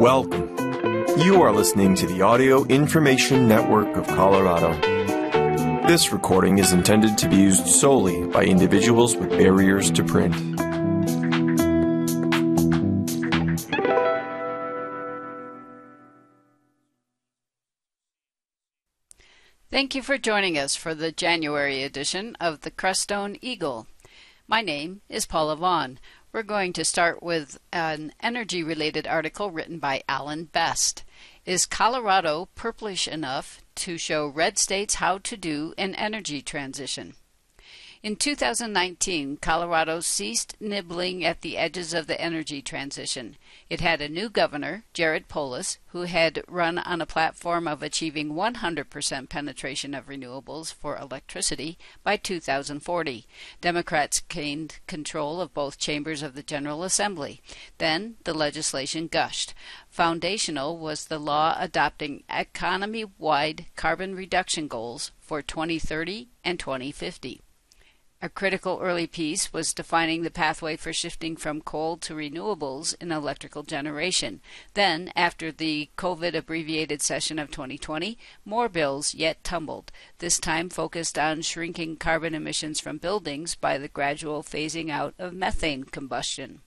Welcome. You are listening to the Audio Information Network of Colorado. This recording is intended to be used solely by individuals with barriers to print. Thank you for joining us for the January edition of the Crestone Eagle. My name is Paula Vaughn. We're going to start with an energy related article written by Allen Best. Is Colorado purplish enough to show red states how to do an energy transition? In 2019, Colorado ceased nibbling at the edges of the energy transition. It had a new governor, Jared Polis, who had run on a platform of achieving 100% penetration of renewables for electricity by 2040. Democrats gained control of both chambers of the General Assembly. Then the legislation gushed. Foundational was the law adopting economy wide carbon reduction goals for 2030 and 2050. A critical early piece was defining the pathway for shifting from coal to renewables in electrical generation. Then, after the COVID abbreviated session of 2020, more bills yet tumbled, this time focused on shrinking carbon emissions from buildings by the gradual phasing out of methane combustion.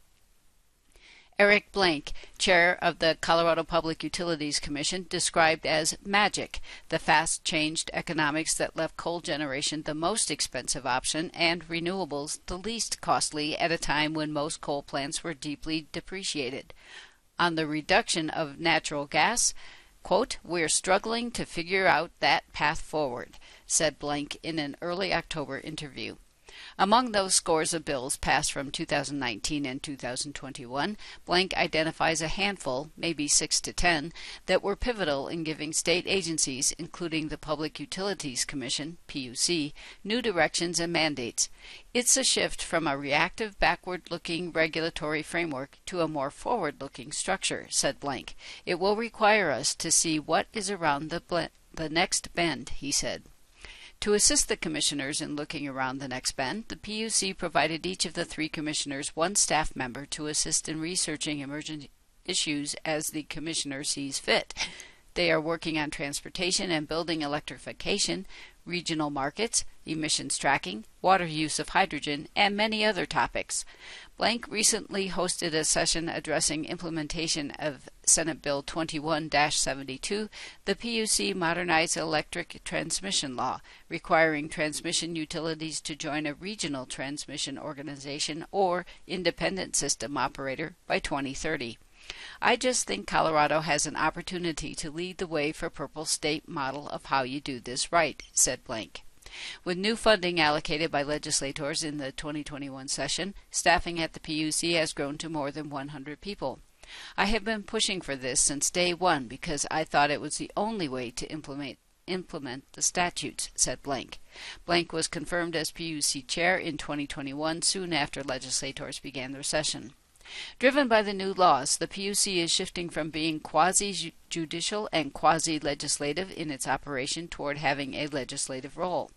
Eric Blank, chair of the Colorado Public Utilities Commission, described as magic the fast changed economics that left coal generation the most expensive option and renewables the least costly at a time when most coal plants were deeply depreciated. On the reduction of natural gas, quote, we're struggling to figure out that path forward, said Blank in an early October interview. Among those scores of bills passed from 2019 and 2021, Blank identifies a handful, maybe six to ten, that were pivotal in giving state agencies, including the Public Utilities Commission, PUC, new directions and mandates. It's a shift from a reactive, backward looking regulatory framework to a more forward looking structure, said Blank. It will require us to see what is around the, the next bend, he said. To assist the commissioners in looking around the next bend, the PUC provided each of the three commissioners one staff member to assist in researching emergent issues as the commissioner sees fit. They are working on transportation and building electrification, regional markets, emissions tracking, water use of hydrogen, and many other topics. Blank recently hosted a session addressing implementation of Senate Bill 21 72, the PUC Modernized Electric Transmission Law, requiring transmission utilities to join a regional transmission organization or independent system operator by 2030. I just think Colorado has an opportunity to lead the way for Purple State model of how you do this right, said Blank. With new funding allocated by legislators in the 2021 session, staffing at the PUC has grown to more than 100 people. I have been pushing for this since day one because I thought it was the only way to implement implement the statutes, said Blank. Blank was confirmed as PUC chair in 2021 soon after legislators began their session. Driven by the new laws, the PUC is shifting from being quasi judicial and quasi legislative in its operation toward having a legislative role.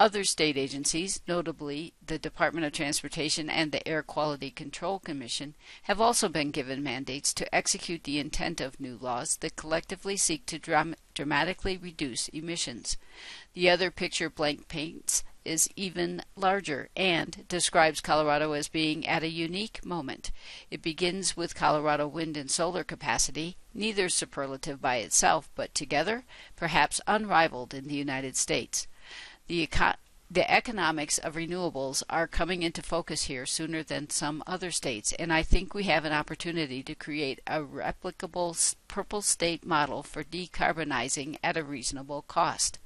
Other state agencies, notably the Department of Transportation and the Air Quality Control Commission, have also been given mandates to execute the intent of new laws that collectively seek to dram- dramatically reduce emissions. The other picture Blank paints is even larger and describes Colorado as being at a unique moment. It begins with Colorado wind and solar capacity, neither superlative by itself, but together, perhaps unrivaled in the United States. The, the economics of renewables are coming into focus here sooner than some other states, and I think we have an opportunity to create a replicable purple state model for decarbonizing at a reasonable cost.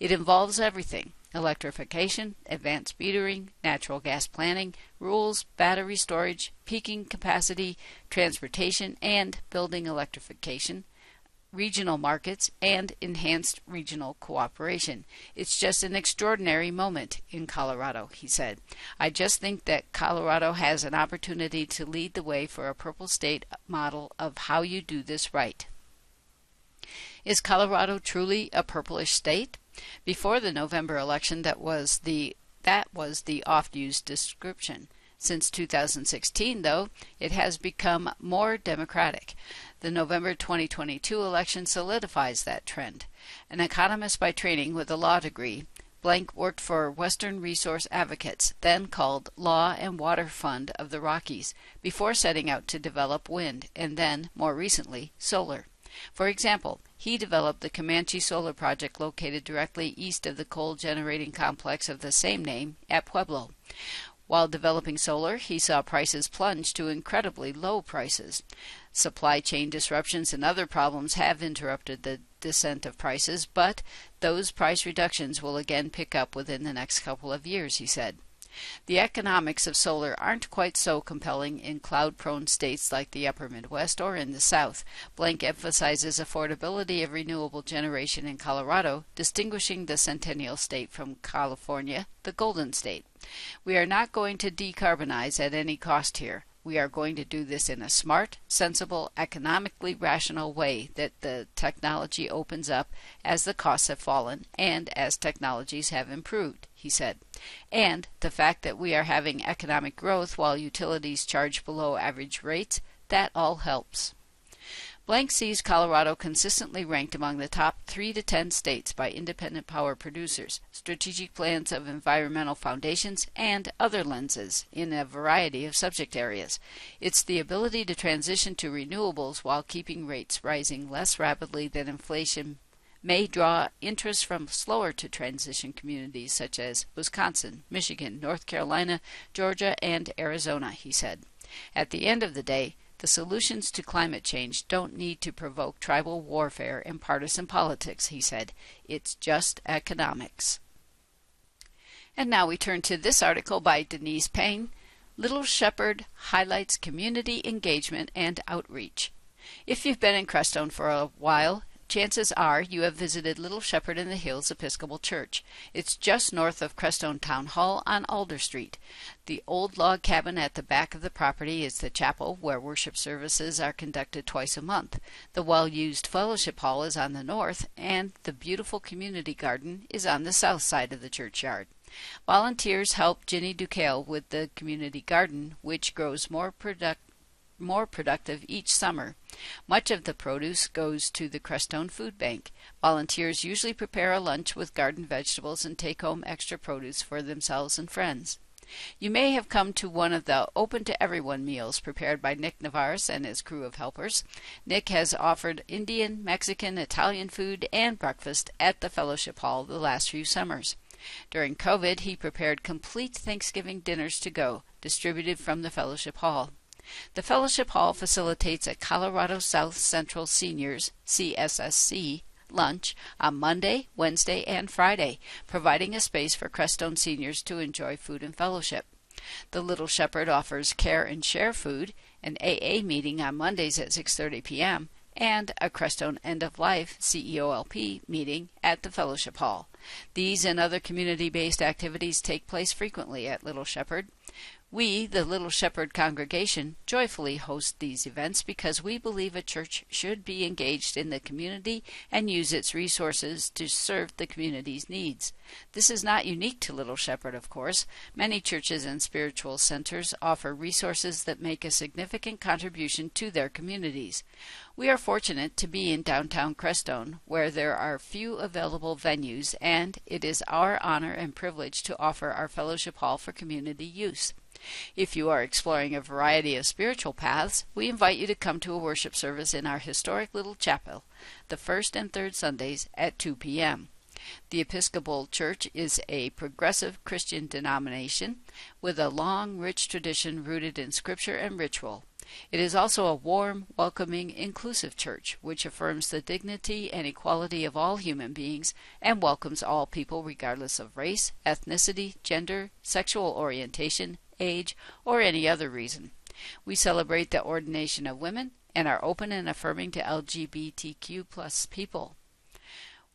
It involves everything electrification, advanced metering, natural gas planning, rules, battery storage, peaking capacity, transportation and building electrification, regional markets, and enhanced regional cooperation. It's just an extraordinary moment in Colorado, he said. I just think that Colorado has an opportunity to lead the way for a purple state model of how you do this right. Is Colorado truly a purplish state? Before the November election that was the that was the oft-used description. Since 2016, though, it has become more democratic. The November 2022 election solidifies that trend. An economist by training with a law degree, Blank worked for Western Resource Advocates, then called Land and Water Fund of the Rockies, before setting out to develop wind and then, more recently, solar. For example, he developed the Comanche Solar Project located directly east of the coal generating complex of the same name at Pueblo. While developing solar, he saw prices plunge to incredibly low prices. Supply chain disruptions and other problems have interrupted the descent of prices, but those price reductions will again pick up within the next couple of years, he said. The economics of solar aren't quite so compelling in cloud prone states like the upper Midwest or in the South. Blank emphasizes affordability of renewable generation in Colorado, distinguishing the Centennial State from California, the Golden State. We are not going to decarbonize at any cost here. We are going to do this in a smart, sensible, economically rational way that the technology opens up as the costs have fallen and as technologies have improved, he said. And the fact that we are having economic growth while utilities charge below average rates, that all helps. Blank sees Colorado consistently ranked among the top 3 to 10 states by independent power producers, strategic plans of environmental foundations, and other lenses in a variety of subject areas. It's the ability to transition to renewables while keeping rates rising less rapidly than inflation may draw interest from slower to transition communities such as Wisconsin, Michigan, North Carolina, Georgia, and Arizona, he said. At the end of the day, the solutions to climate change don't need to provoke tribal warfare and partisan politics, he said. It's just economics. And now we turn to this article by Denise Payne Little Shepherd highlights community engagement and outreach. If you've been in Crestone for a while, Chances are you have visited Little Shepherd in the Hills Episcopal Church. It's just north of Crestone Town Hall on Alder Street. The old log cabin at the back of the property is the chapel where worship services are conducted twice a month. The well used fellowship hall is on the north, and the beautiful community garden is on the south side of the churchyard. Volunteers help Ginny Ducale with the community garden, which grows more product more productive each summer. Much of the produce goes to the Crestone Food Bank. Volunteers usually prepare a lunch with garden vegetables and take home extra produce for themselves and friends. You may have come to one of the open to everyone meals prepared by Nick Navarres and his crew of helpers. Nick has offered Indian, Mexican, Italian food and breakfast at the Fellowship Hall the last few summers. During COVID, he prepared complete Thanksgiving dinners to go, distributed from the Fellowship Hall. The Fellowship Hall facilitates a Colorado South Central Seniors CSSC lunch on Monday, Wednesday, and Friday, providing a space for Crestone seniors to enjoy food and fellowship. The Little Shepherd offers care and share food, an AA meeting on Mondays at 6:30 p.m., and a Crestone End of Life CEOLP meeting at the Fellowship Hall. These and other community-based activities take place frequently at Little Shepherd. We, the Little Shepherd congregation, joyfully host these events because we believe a church should be engaged in the community and use its resources to serve the community's needs. This is not unique to Little Shepherd, of course. Many churches and spiritual centers offer resources that make a significant contribution to their communities. We are fortunate to be in downtown Crestone, where there are few available venues, and it is our honor and privilege to offer our fellowship hall for community use. If you are exploring a variety of spiritual paths, we invite you to come to a worship service in our historic little chapel, the first and third Sundays at 2 p.m. The Episcopal Church is a progressive Christian denomination with a long, rich tradition rooted in scripture and ritual. It is also a warm, welcoming, inclusive church which affirms the dignity and equality of all human beings and welcomes all people regardless of race, ethnicity, gender, sexual orientation, age, or any other reason. We celebrate the ordination of women and are open and affirming to LGBTQ plus people.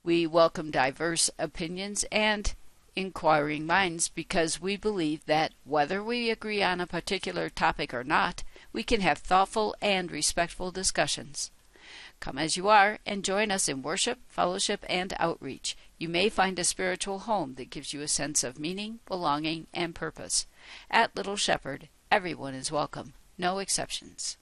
We welcome diverse opinions and inquiring minds because we believe that whether we agree on a particular topic or not, we can have thoughtful and respectful discussions. Come as you are and join us in worship, fellowship, and outreach. You may find a spiritual home that gives you a sense of meaning, belonging, and purpose. At Little Shepherd, everyone is welcome, no exceptions.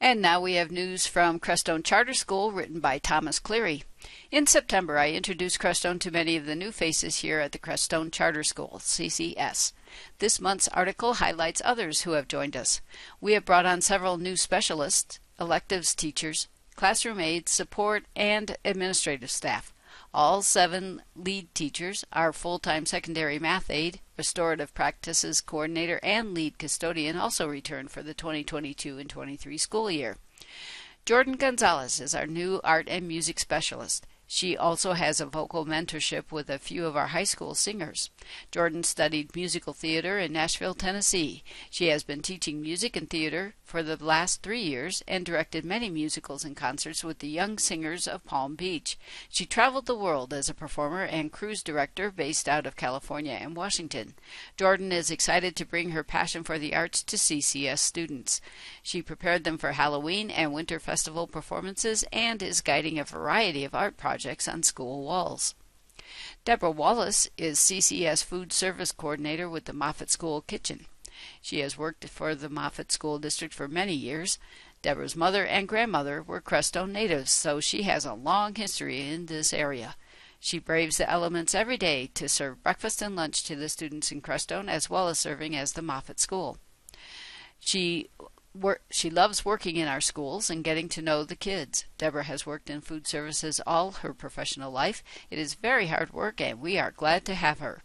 And now we have news from Crestone Charter School written by Thomas Cleary. In September, I introduced Crestone to many of the new faces here at the Crestone Charter School, CCS. This month's article highlights others who have joined us. We have brought on several new specialists, electives teachers, classroom aides, support, and administrative staff. All seven lead teachers, our full-time secondary math aide, restorative practices coordinator, and lead custodian also return for the 2022 and 23 school year. Jordan Gonzalez is our new art and music specialist. She also has a vocal mentorship with a few of our high school singers. Jordan studied musical theater in Nashville, Tennessee. She has been teaching music and theater for the last three years and directed many musicals and concerts with the young singers of Palm Beach. She traveled the world as a performer and cruise director based out of California and Washington. Jordan is excited to bring her passion for the arts to CCS students. She prepared them for Halloween and Winter Festival performances and is guiding a variety of art projects projects on school walls. Deborah Wallace is CCS Food Service Coordinator with the Moffat School Kitchen. She has worked for the Moffat School District for many years. Deborah's mother and grandmother were Crestone natives, so she has a long history in this area. She braves the elements every day to serve breakfast and lunch to the students in Crestone as well as serving as the Moffat School. She she loves working in our schools and getting to know the kids. Deborah has worked in food services all her professional life. It is very hard work, and we are glad to have her.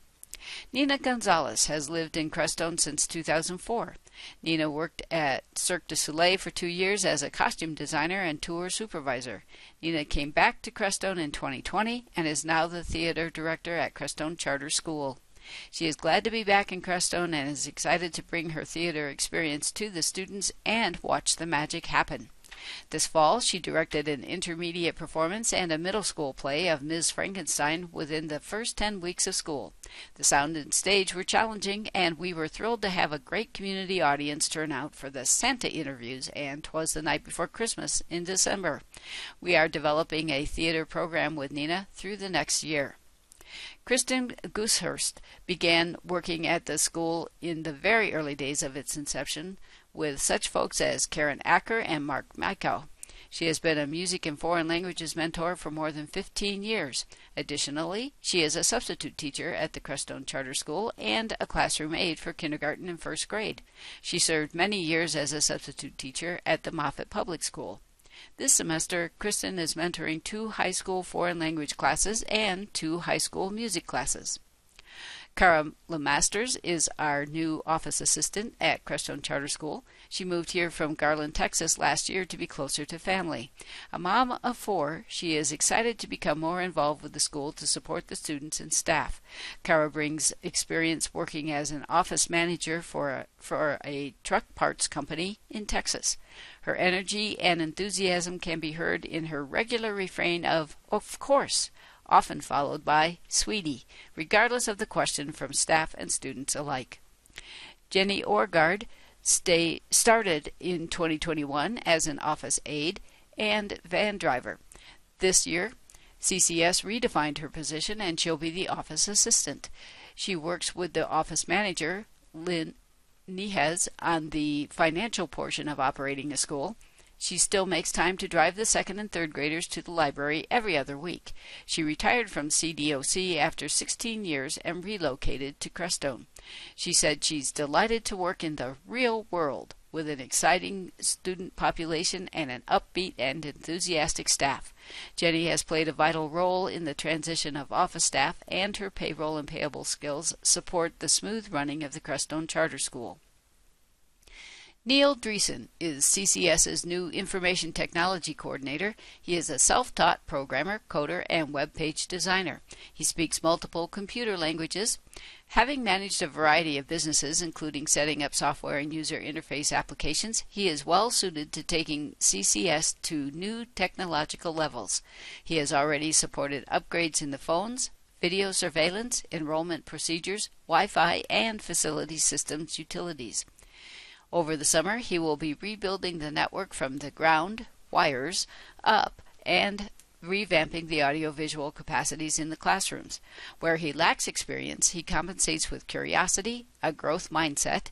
Nina Gonzalez has lived in Crestone since 2004. Nina worked at Cirque du Soleil for two years as a costume designer and tour supervisor. Nina came back to Crestone in 2020 and is now the theater director at Crestone Charter School. She is glad to be back in Crestone and is excited to bring her theater experience to the students and watch the magic happen. This fall, she directed an intermediate performance and a middle school play of Ms. Frankenstein within the first 10 weeks of school. The sound and stage were challenging, and we were thrilled to have a great community audience turn out for the Santa interviews, and 'twas the night before Christmas in December. We are developing a theater program with Nina through the next year. Kristen Goosehurst began working at the school in the very early days of its inception with such folks as Karen Acker and Mark Michael. She has been a music and foreign languages mentor for more than 15 years. Additionally, she is a substitute teacher at the Crestone Charter School and a classroom aide for kindergarten and first grade. She served many years as a substitute teacher at the Moffat Public School. This semester, Kristen is mentoring two high school foreign language classes and two high school music classes. Cara LeMasters is our new office assistant at Crestone Charter School. She moved here from Garland, Texas last year to be closer to family. A mom of four, she is excited to become more involved with the school to support the students and staff. Cara brings experience working as an office manager for a, for a truck parts company in Texas. Her energy and enthusiasm can be heard in her regular refrain of, Of course often followed by Sweetie, regardless of the question from staff and students alike. Jenny Orgard stay, started in 2021 as an office aide and van driver. This year, CCS redefined her position and she'll be the office assistant. She works with the office manager, Lynn Nihez, on the financial portion of operating a school she still makes time to drive the second and third graders to the library every other week. She retired from CDOC after 16 years and relocated to Crestone. She said she's delighted to work in the real world with an exciting student population and an upbeat and enthusiastic staff. Jenny has played a vital role in the transition of office staff, and her payroll and payable skills support the smooth running of the Crestone Charter School. Neil Dreesen is CCS's new Information Technology Coordinator. He is a self-taught programmer, coder, and web page designer. He speaks multiple computer languages. Having managed a variety of businesses, including setting up software and user interface applications, he is well suited to taking CCS to new technological levels. He has already supported upgrades in the phones, video surveillance, enrollment procedures, Wi-Fi, and facility systems utilities. Over the summer, he will be rebuilding the network from the ground, wires, up, and revamping the audiovisual capacities in the classrooms. Where he lacks experience, he compensates with curiosity, a growth mindset,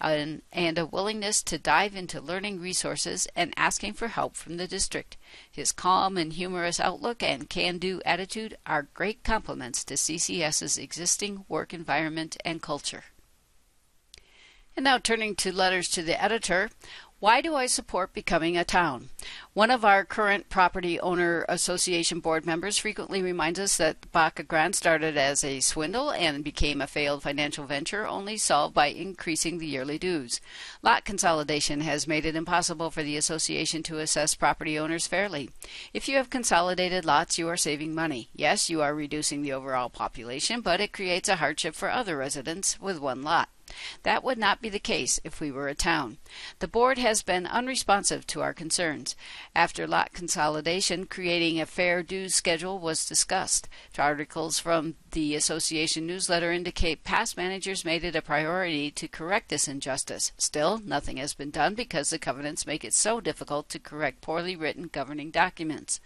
and, a willingness to dive into learning resources and asking for help from the district. His calm and humorous outlook and can do attitude are great complements to CCS's existing work environment and culture. And now turning to letters to the editor. Why do I support becoming a town? One of our current Property Owner Association board members frequently reminds us that Baca Grande started as a swindle and became a failed financial venture only solved by increasing the yearly dues. Lot consolidation has made it impossible for the association to assess property owners fairly. If you have consolidated lots, you are saving money. Yes, you are reducing the overall population, but it creates a hardship for other residents with one lot. That would not be the case if we were a town. The board has been unresponsive to our concerns. After lot consolidation, creating a fair dues schedule was discussed. Articles from the association newsletter indicate past managers made it a priority to correct this injustice. Still, nothing has been done because the covenants make it so difficult to correct poorly written governing documents.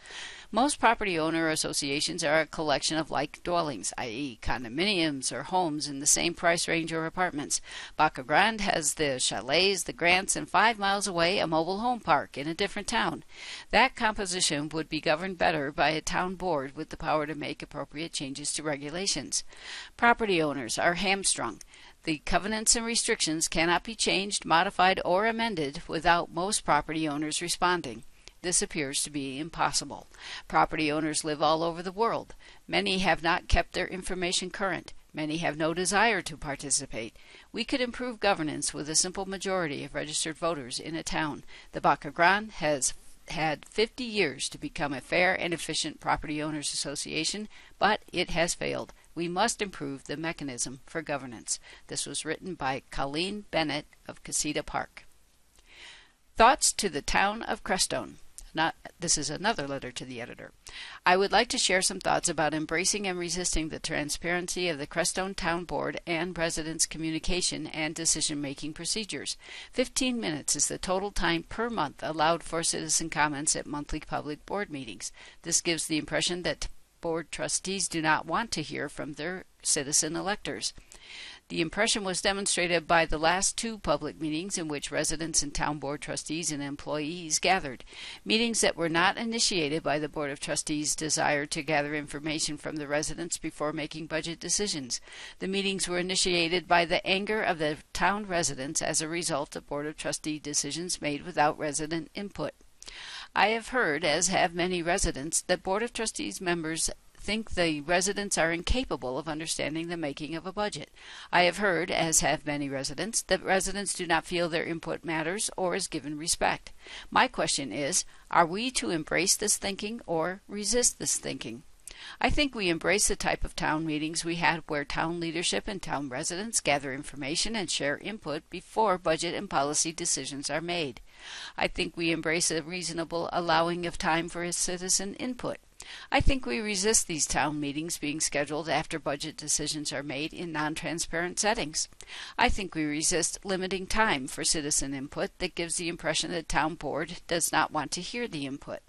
Most property owner associations are a collection of like dwellings, i.e., condominiums or homes in the same price range or apartments. Baca Grande has the chalets, the grants, and five miles away a mobile home park in a different town. That composition would be governed better by a town board with the power to make appropriate changes to regulations. Property owners are hamstrung. The covenants and restrictions cannot be changed, modified, or amended without most property owners responding. This appears to be impossible. Property owners live all over the world. Many have not kept their information current. Many have no desire to participate. We could improve governance with a simple majority of registered voters in a town. The Baca Grande has had 50 years to become a fair and efficient property owners association, but it has failed. We must improve the mechanism for governance. This was written by Colleen Bennett of Casita Park. Thoughts to the town of Crestone. Not, this is another letter to the editor. I would like to share some thoughts about embracing and resisting the transparency of the Crestone Town Board and residents' communication and decision making procedures. Fifteen minutes is the total time per month allowed for citizen comments at monthly public board meetings. This gives the impression that board trustees do not want to hear from their citizen electors. The impression was demonstrated by the last two public meetings in which residents and town board trustees and employees gathered, meetings that were not initiated by the Board of Trustees' desire to gather information from the residents before making budget decisions. The meetings were initiated by the anger of the town residents as a result of Board of Trustee decisions made without resident input. I have heard, as have many residents, that Board of Trustees members think the residents are incapable of understanding the making of a budget. I have heard, as have many residents, that residents do not feel their input matters or is given respect. My question is, are we to embrace this thinking or resist this thinking? I think we embrace the type of town meetings we had where town leadership and town residents gather information and share input before budget and policy decisions are made. I think we embrace a reasonable allowing of time for citizen input. I think we resist these town meetings being scheduled after budget decisions are made in non transparent settings. I think we resist limiting time for citizen input that gives the impression that town board does not want to hear the input.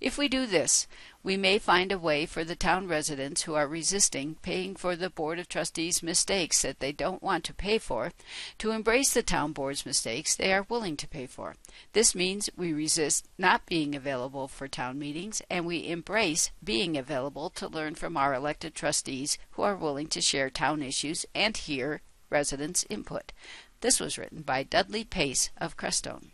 If we do this, we may find a way for the town residents who are resisting paying for the Board of Trustees mistakes that they don't want to pay for to embrace the town board's mistakes they are willing to pay for. This means we resist not being available for town meetings and we embrace being available to learn from our elected trustees who are willing to share town issues and hear residents' input. This was written by Dudley Pace of Crestone.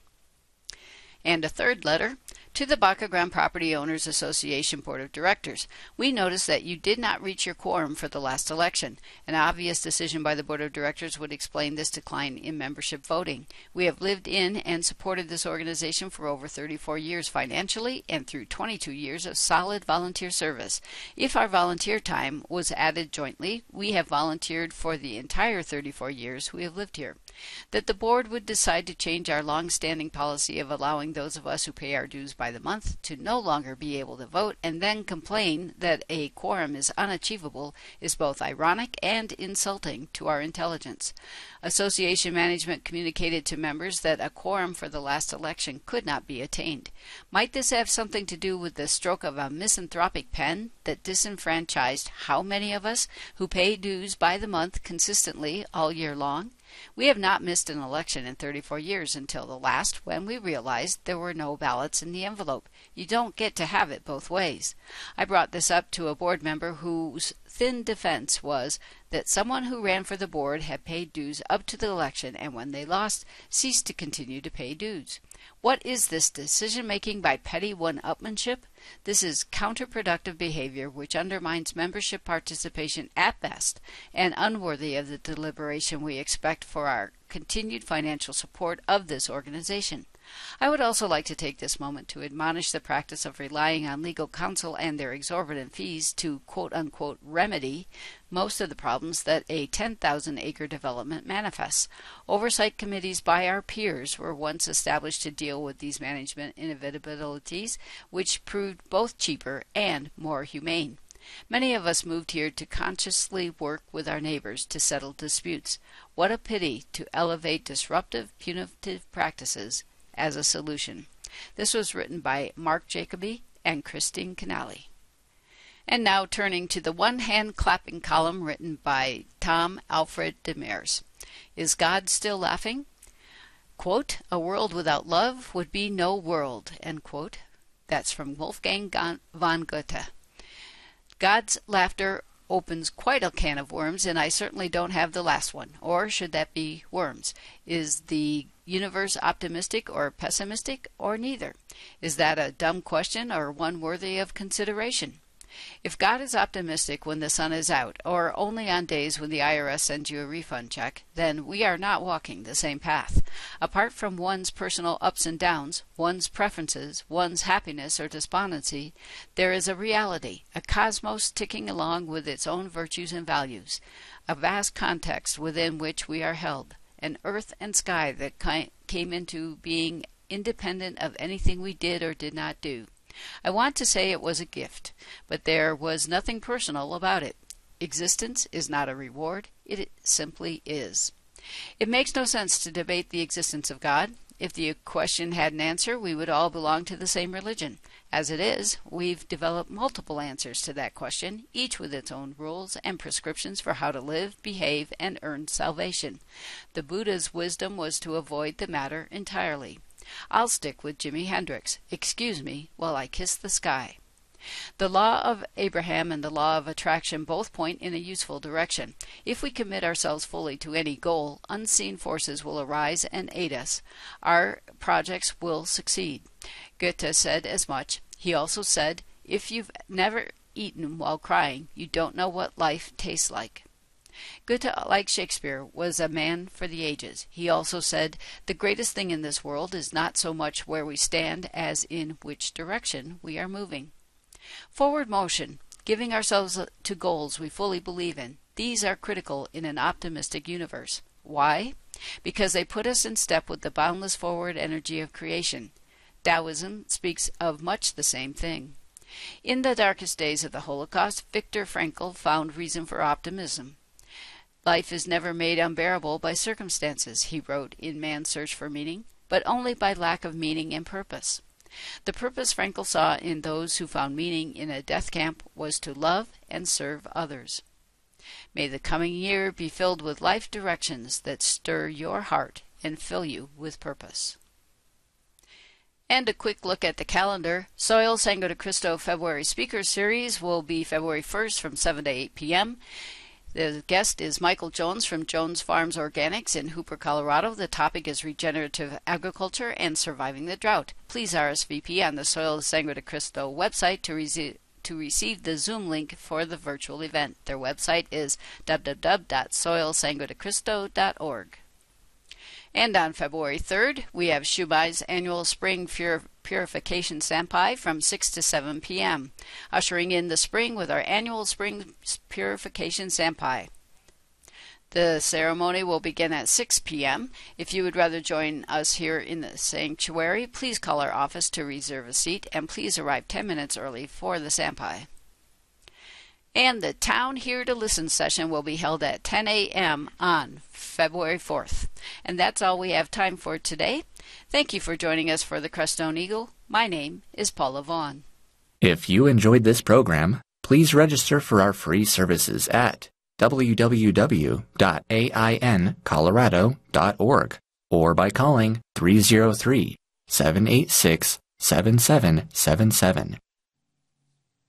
And a third letter to the Baca Grande Property Owners Association Board of Directors. We notice that you did not reach your quorum for the last election. An obvious decision by the Board of Directors would explain this decline in membership voting. We have lived in and supported this organization for over 34 years financially and through 22 years of solid volunteer service. If our volunteer time was added jointly, we have volunteered for the entire 34 years we have lived here. That the board would decide to change our long standing policy of allowing those of us who pay our dues by the month to no longer be able to vote and then complain that a quorum is unachievable is both ironic and insulting to our intelligence. Association management communicated to members that a quorum for the last election could not be attained. Might this have something to do with the stroke of a misanthropic pen that disenfranchised how many of us who pay dues by the month consistently all year long? We have not missed an election in 34 years until the last when we realized there were no ballots in the envelope. You don't get to have it both ways. I brought this up to a board member whose thin defense was that someone who ran for the board had paid dues up to the election and when they lost ceased to continue to pay dues. What is this decision making by petty one upmanship? This is counterproductive behavior which undermines membership participation at best and unworthy of the deliberation we expect for our continued financial support of this organization. I would also like to take this moment to admonish the practice of relying on legal counsel and their exorbitant fees to quote unquote remedy most of the problems that a 10,000 acre development manifests. Oversight committees by our peers were once established to deal with these management inevitabilities, which proved both cheaper and more humane. Many of us moved here to consciously work with our neighbors to settle disputes. What a pity to elevate disruptive, punitive practices as a solution. This was written by Mark Jacoby and Christine Canali. And now turning to the one hand clapping column written by Tom Alfred Demers. Is God still laughing? Quote, a world without love would be no world, quote. That's from Wolfgang von Goethe. God's laughter opens quite a can of worms, and I certainly don't have the last one. Or should that be worms? Is the universe optimistic or pessimistic, or neither? Is that a dumb question or one worthy of consideration? If God is optimistic when the sun is out, or only on days when the IRS sends you a refund check, then we are not walking the same path. Apart from one's personal ups and downs, one's preferences, one's happiness or despondency, there is a reality, a cosmos ticking along with its own virtues and values, a vast context within which we are held an earth and sky that came into being independent of anything we did or did not do. I want to say it was a gift, but there was nothing personal about it. Existence is not a reward, it simply is. It makes no sense to debate the existence of God. If the question had an answer, we would all belong to the same religion. As it is, we've developed multiple answers to that question, each with its own rules and prescriptions for how to live, behave, and earn salvation. The Buddha's wisdom was to avoid the matter entirely. I'll stick with Jimi Hendrix. Excuse me while I kiss the sky. The law of Abraham and the law of attraction both point in a useful direction. If we commit ourselves fully to any goal, unseen forces will arise and aid us. Our projects will succeed. Goethe said as much. He also said, If you've never eaten while crying, you don't know what life tastes like. Goethe, like Shakespeare, was a man for the ages. He also said, The greatest thing in this world is not so much where we stand as in which direction we are moving. Forward motion, giving ourselves to goals we fully believe in, these are critical in an optimistic universe. Why? Because they put us in step with the boundless forward energy of creation. Taoism speaks of much the same thing. In the darkest days of the Holocaust, Viktor Frankl found reason for optimism. Life is never made unbearable by circumstances, he wrote in Man's Search for Meaning, but only by lack of meaning and purpose. The purpose Frankl saw in those who found meaning in a death camp was to love and serve others. May the coming year be filled with life directions that stir your heart and fill you with purpose. And a quick look at the calendar. Soil Sangre de Cristo February Speaker Series will be February 1st from 7 to 8 p.m. The guest is Michael Jones from Jones Farms Organics in Hooper, Colorado. The topic is regenerative agriculture and surviving the drought. Please RSVP on the Soil Sangre de Cristo website to receive to receive the Zoom link for the virtual event. Their website is www.soilsangodecristo.org. And on February 3rd, we have Shumei's annual spring pur- purification sanpai from 6 to 7 p.m., ushering in the spring with our annual spring purification sanpai. The ceremony will begin at 6 p.m. If you would rather join us here in the sanctuary, please call our office to reserve a seat and please arrive 10 minutes early for the sanpai. And the Town Here to Listen session will be held at 10 a.m. on February 4th. And that's all we have time for today. Thank you for joining us for the Crestone Eagle. My name is Paula Vaughn. If you enjoyed this program, please register for our free services at www.aincolorado.org or by calling 303 786 7777.